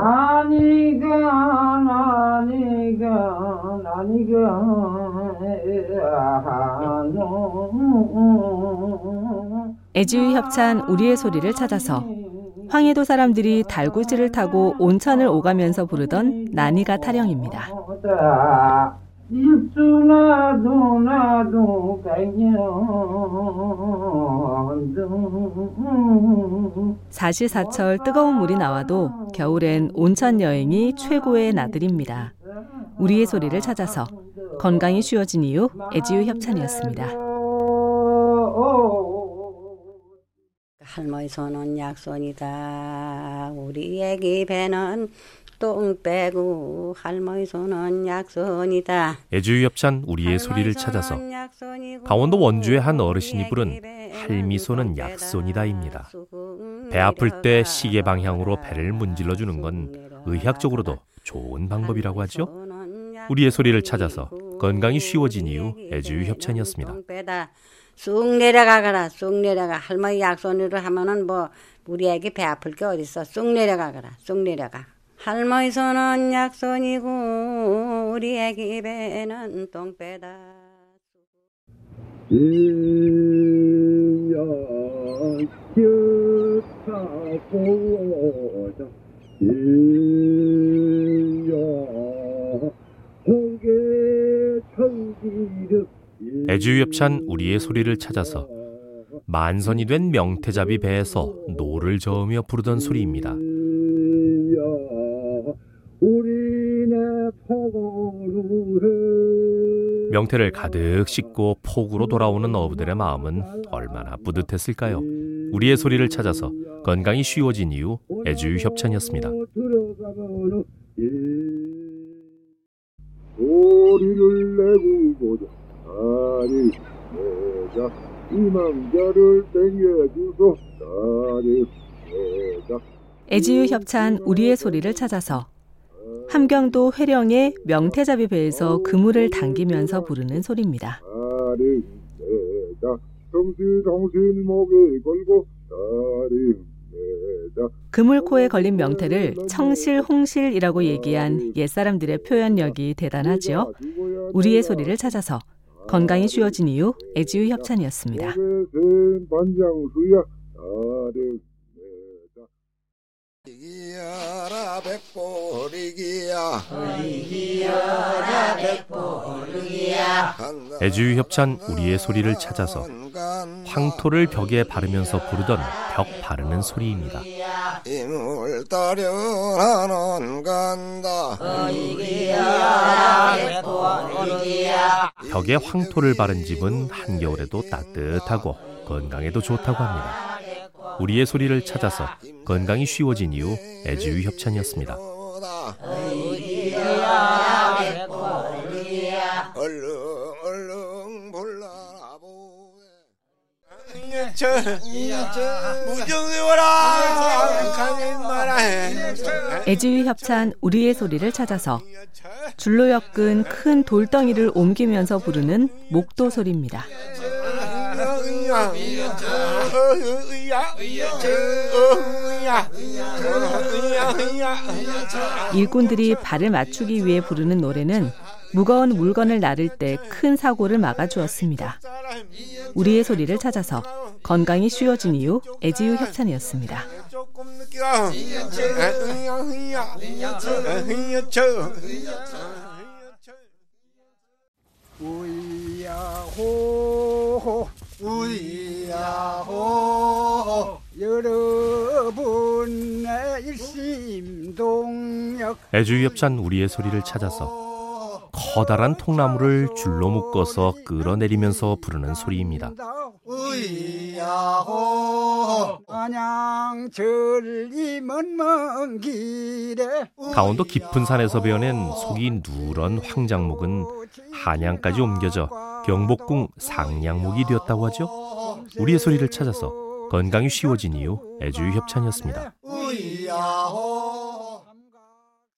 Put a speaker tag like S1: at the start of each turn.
S1: 아니가 아니가 아니가
S2: 애지유 협찬 우리의 소리를 찾아서 황해도 사람들이 달구지를 타고 온천을 오가면서 부르던 난이가 타령입니다.
S1: 일주나도 나도
S2: 사시사철 뜨거운 물이 나와도 겨울엔 온천 여행이 최고의 나들입니다. 우리의 소리를 찾아서 건강이 쉬워진 이유 애지유 협찬이었습니다.
S3: 할머니 손은 약손이다. 우리 애기 배는 똥 빼고 할머니 손은 약손이다.
S4: 애주유 협찬 우리의 소리를 찾아서 강원도 원주의 한 어르신이 부른 할미손은 약손이다입니다. 배 아플 때 시계 방향으로 배를 문질러 주는 건 의학적으로도 좋은 방법이라고 하죠. 우리의 소리를 찾아서 건강이 쉬워진 이유 애주유 협찬이었습니다.
S3: 쑥 내려가거라 쑥 내려가 할머니 약손으로 하면은 뭐 우리 애기 배 아플 게 어딨어 쑥 내려가거라 쑥 내려가 할머니 손은 약손이고 우리 애기 배는 똥배다
S5: 이야 기타고자 이야 홍계 천기르
S4: 애주유 협찬 우리의 소리를 찾아서 만선이 된 명태잡이 배에서 노를 저으며 부르던 소리입니다. 명태를 가득 싣고 폭우로 돌아오는 어부들의 마음은 얼마나 뿌듯했을까요? 우리의 소리를 찾아서 건강이 쉬워진 이유 애주유 협찬이었습니다.
S5: 소리를 내고 보자 다리 내자 이망자를 땡겨주소 다리 내자
S2: 애지유 협찬 우리의 소리를 찾아서 함경도 회령의 명태잡이 배에서 그물을 당기면서 부르는 소리입니다. 그물코에 걸린 명태를 청실 홍실이라고 얘기한 옛사람들의 표현력이 대단하지요. 우리의 소리를 찾아서 건강이 쉬워진 이유 애지유 협찬이었습니다.
S5: 속에선 반장수야 다리 내자
S6: 이기야라 백보리기야.
S4: 애주유 협찬 우리의 소리를 찾아서 황토를 벽에 바르면서 부르던 벽 바르는 소리입니다.
S6: 이물 따려하는 간다.
S4: 벽에 황토를 바른 집은 한겨울에도 따뜻하고 건강에도 좋다고 합니다. 우리의 소리를 찾아서 건강이 쉬워진 이유 애주유 협찬이었습니다.
S2: 애주유 협찬 우리의 소리를 찾아서 줄로 엮은 큰 돌덩이를 옮기면서 부르는 목도 소리입니다. 일꾼들이 발을 맞추기 위해 부르는 노래는 무거운 물건을 나를 때 큰 사고를 막아주었습니다. 우리의 소리를 찾아서 건강이 쉬워진 이유 애지유 협찬이었습니다.
S7: 우야호 여러분의 일심동력.
S4: 애주유 협찬 우리의 소리를 찾아서 커다란 통나무를 줄로 묶어서 끌어내리면서 부르는 소리입니다. 강원도 깊은 산에서 베어낸 속이 누런 황장목은 한양까지 옮겨져 경복궁 상냥목이 되었다고 하죠. 우리의 소리를 찾아서 건강이 쉬워진 이유 애주유 협찬이었습니다.